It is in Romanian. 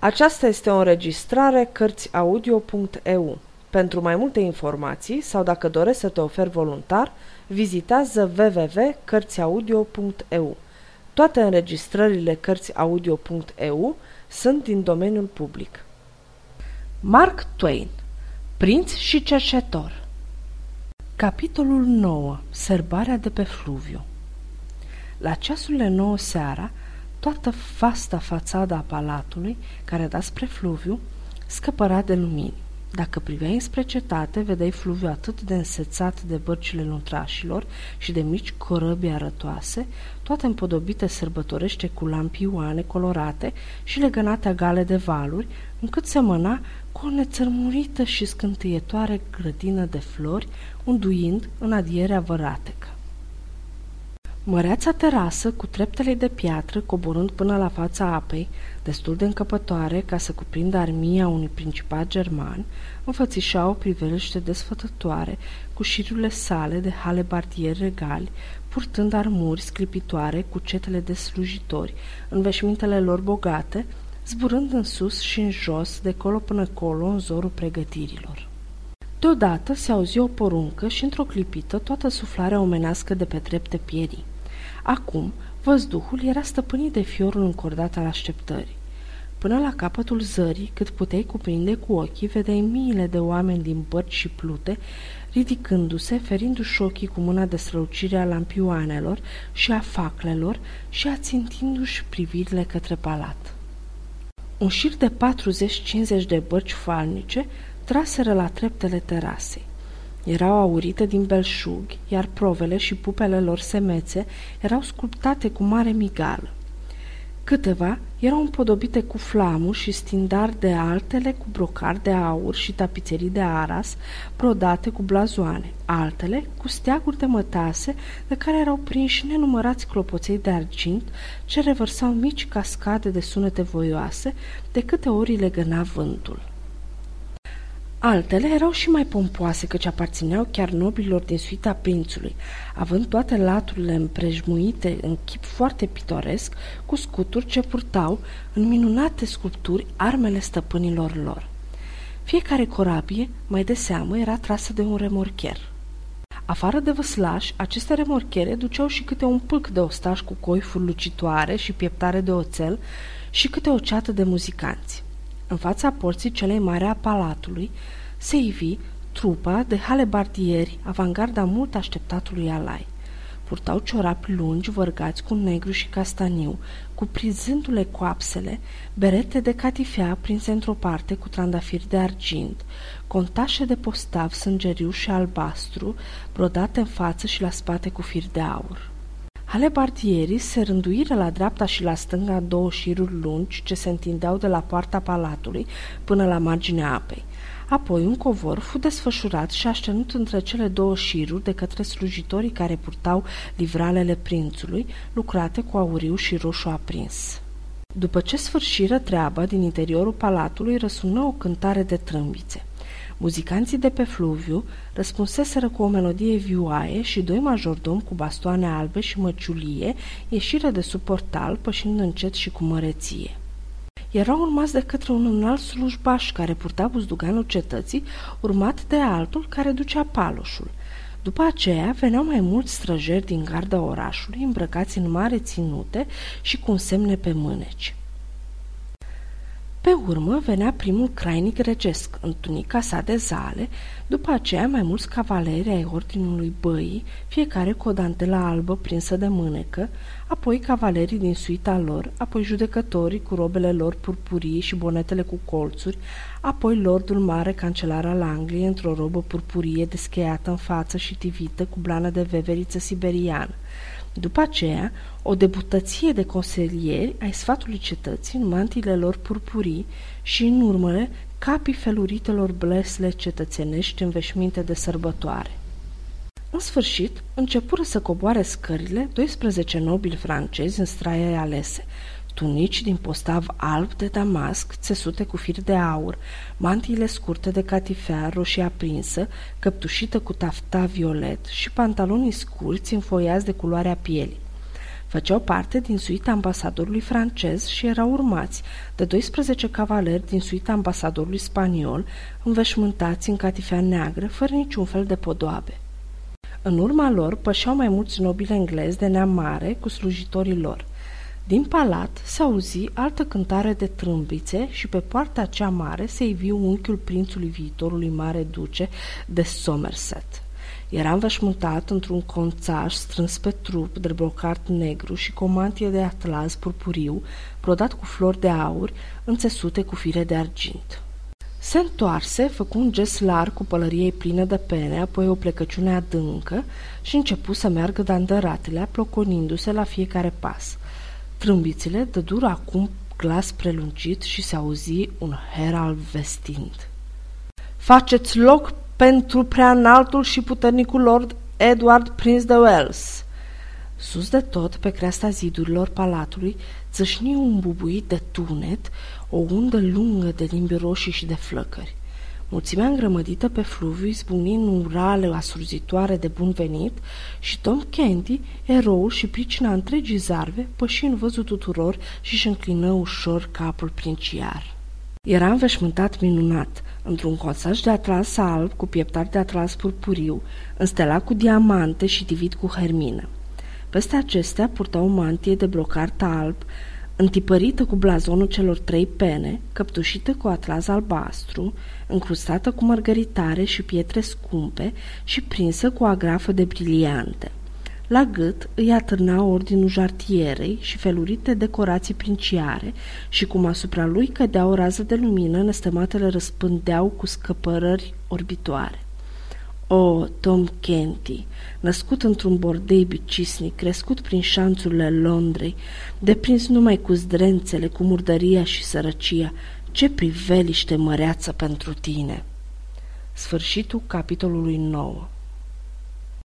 Aceasta este o înregistrare Cărțiaudio.eu. Pentru mai multe informații sau dacă dorești să te oferi voluntar, vizitează www.cărțiaudio.eu. Toate înregistrările Cărțiaudio.eu sunt din domeniul public. Mark Twain Prinț și cercetor Capitolul 9 Sărbarea de pe fluviu La ceasurile 9 seara, toată vasta fațada a palatului, care da spre fluviu, scăpăra de lumini. Dacă priveai spre cetate, vedeai fluviu atât de însețat de bărcile luntrașilor și de mici corăbii arătoase, toate împodobite sărbătorește cu lampioane colorate și legănate gale de valuri, încât semăna cu o nețărmurită și scântâietoare grădină de flori, unduind în adierea văratecă. Măreața terasă, cu treptele de piatră, coborând până la fața apei, destul de încăpătoare ca să cuprindă armia unui principat german, înfățișa o priveliște desfătătoare cu șirurile sale de halebardieri regali, purtând armuri sclipitoare cu cetele de slujitori, în veșmintele lor bogate, zburând în sus și în jos, de colo până colo, în zorul pregătirilor. Deodată se auzi o poruncă și într-o clipită toată suflarea omenească de pe trepte pierii. Acum, văzduhul era stăpânit de fiorul încordat al așteptării. Până la capătul zării, cât puteai cuprinde cu ochii, vedeai miile de oameni din bărci și plute, ridicându-se, ferindu-și ochii cu mâna de strălucire a lampioanelor și a faclelor și ațintindu-și privirile către palat. Un șir de 40-50 de bărci falnice traseră la treptele terasei. Erau aurite din belșug, iar provele și pupele lor semețe erau sculptate cu mare migală. Câteva erau împodobite cu flamuri și stindari de altele cu brocari de aur și tapiserii de aras brodate cu blazoane, altele cu steaguri de mătase de care erau prinși nenumărați clopoței de argint ce revărsau mici cascade de sunete voioase de câte ori le gâna vântul. Altele erau și mai pompoase, căci aparțineau chiar nobilor din suita prințului, având toate laturile împrejmuite în chip foarte pitoresc, cu scuturi ce purtau, în minunate sculpturi, armele stăpânilor lor. Fiecare corabie, mai de seamă, era trasă de un remorcher. Afară de văslaș, aceste remorchere duceau și câte un pâlc de ostași cu coifuri lucitoare și pieptare de oțel și câte o ceată de muzicanți. În fața porții celei mari a palatului se ivi trupa de halebardieri, avangarda mult așteptatului alai. Purtau ciorapi lungi, vărgați cu negru și castaniu, cuprinzându-le coapsele, berete de catifea prinse într-o parte cu trandafiri de argint, contașe de postav sângeriu și albastru, brodate în față și la spate cu fir de aur. Halebardierii se rânduiră la dreapta și la stânga două șiruri lungi ce se întindeau de la poarta palatului până la marginea apei. Apoi un covor fu desfășurat și aștenut între cele două șiruri de către slujitorii care purtau livralele prințului, lucrate cu auriu și roșu aprins. După ce sfârșiră treaba, din interiorul palatului răsună o cântare de trâmbițe. Muzicanții de pe fluviu răspunseseră cu o melodie vioaie și doi majordomi cu bastoane albe și măciulie ieșiră de sub portal, pășind încet și cu măreție. Erau urmați de către un înalt slujbaș care purta buzduganul cetății, urmat de altul care ducea paloșul. După aceea veneau mai mulți străjeri din garda orașului, îmbrăcați în mare ținute și cu semne pe mâneci. Pe urmă venea primul crainic regesc, în tunica sa de zale, după aceea mai mulți cavaleri ai ordinului băii, fiecare cu o dantelă albă prinsă de mânecă, apoi cavalerii din suita lor, apoi judecătorii cu robele lor purpurii și bonetele cu colțuri, apoi lordul mare cancelar al Angliei într-o robă purpurie descheiată în față și tivită cu blană de veveriță siberiană. După aceea, o debutăție de consilieri ai sfatului cetății în mantiile lor purpurii și în urmele capii feluritelor blesle cetățenești în veșminte de sărbătoare. În sfârșit, începură să coboare scările 12 nobili francezi în straie alese, tunici din postav alb de damasc, țesute cu fir de aur, mantiile scurte de catifea roșie aprinsă, căptușită cu tafta violet și pantalonii scurți înfoiați de culoarea pielii. Făceau parte din suita ambasadorului francez și erau urmați de 12 cavaleri din suita ambasadorului spaniol, înveșmântați în catifea neagră, fără niciun fel de podoabe. În urma lor pășeau mai mulți nobili englezi de neam mare cu slujitorii lor. Din palat se auzi altă cântare de trâmbițe și pe poarta cea mare se ivi unchiul prințului viitorului mare duce de Somerset. Era înveșmântat într-un conțaș strâns pe trup de brocart negru și cu o mantie de atlas purpuriu, brodat cu flori de aur, înțesute cu fire de argint. Se întoarse, făcu un gest larg cu pălăriei plină de pene, apoi o plecăciune adâncă și începu să meargă de-andăratele, ploconindu-se la fiecare pas. Trâmbițele dădură acum glas prelungit și se auzi un herald vestind. Faceți loc pentru preanaltul și puternicul lord Edward Prince de Wales. Sus de tot, pe creasta zidurilor palatului, țâșni un bubuit de tunet, o undă lungă de limbi roșii și de flăcări. Mulțimea îngrămădită pe fluviu izbunind urale asurzitoare de bun venit și Tom Candy, eroul și pricina întregii zarve, păși în văzul tuturor și își înclină ușor capul princiar. Era înveșmântat minunat, într-un cosaj de atlas alb cu pieptar de atlas purpuriu, înstelat cu diamante și divit cu hermină. Peste acestea purta o mantie de brocart alb, întipărită cu blazonul celor trei pene, căptușită cu atlas albastru, încrustată cu mărgăritare și pietre scumpe și prinsă cu o agrafă de briliante. La gât îi atârna ordinul jartierei și felurite decorații princiare și cum asupra lui cădea o rază de lumină, năstămatele răspândeau cu scăpărări orbitoare. O, Tom Kenty, născut într-un bordei bicisnic, crescut prin șanțurile Londrei, deprins numai cu zdrențele, cu murdăria și sărăcia, ce priveliște măreață pentru tine! Sfârșitul capitolului 9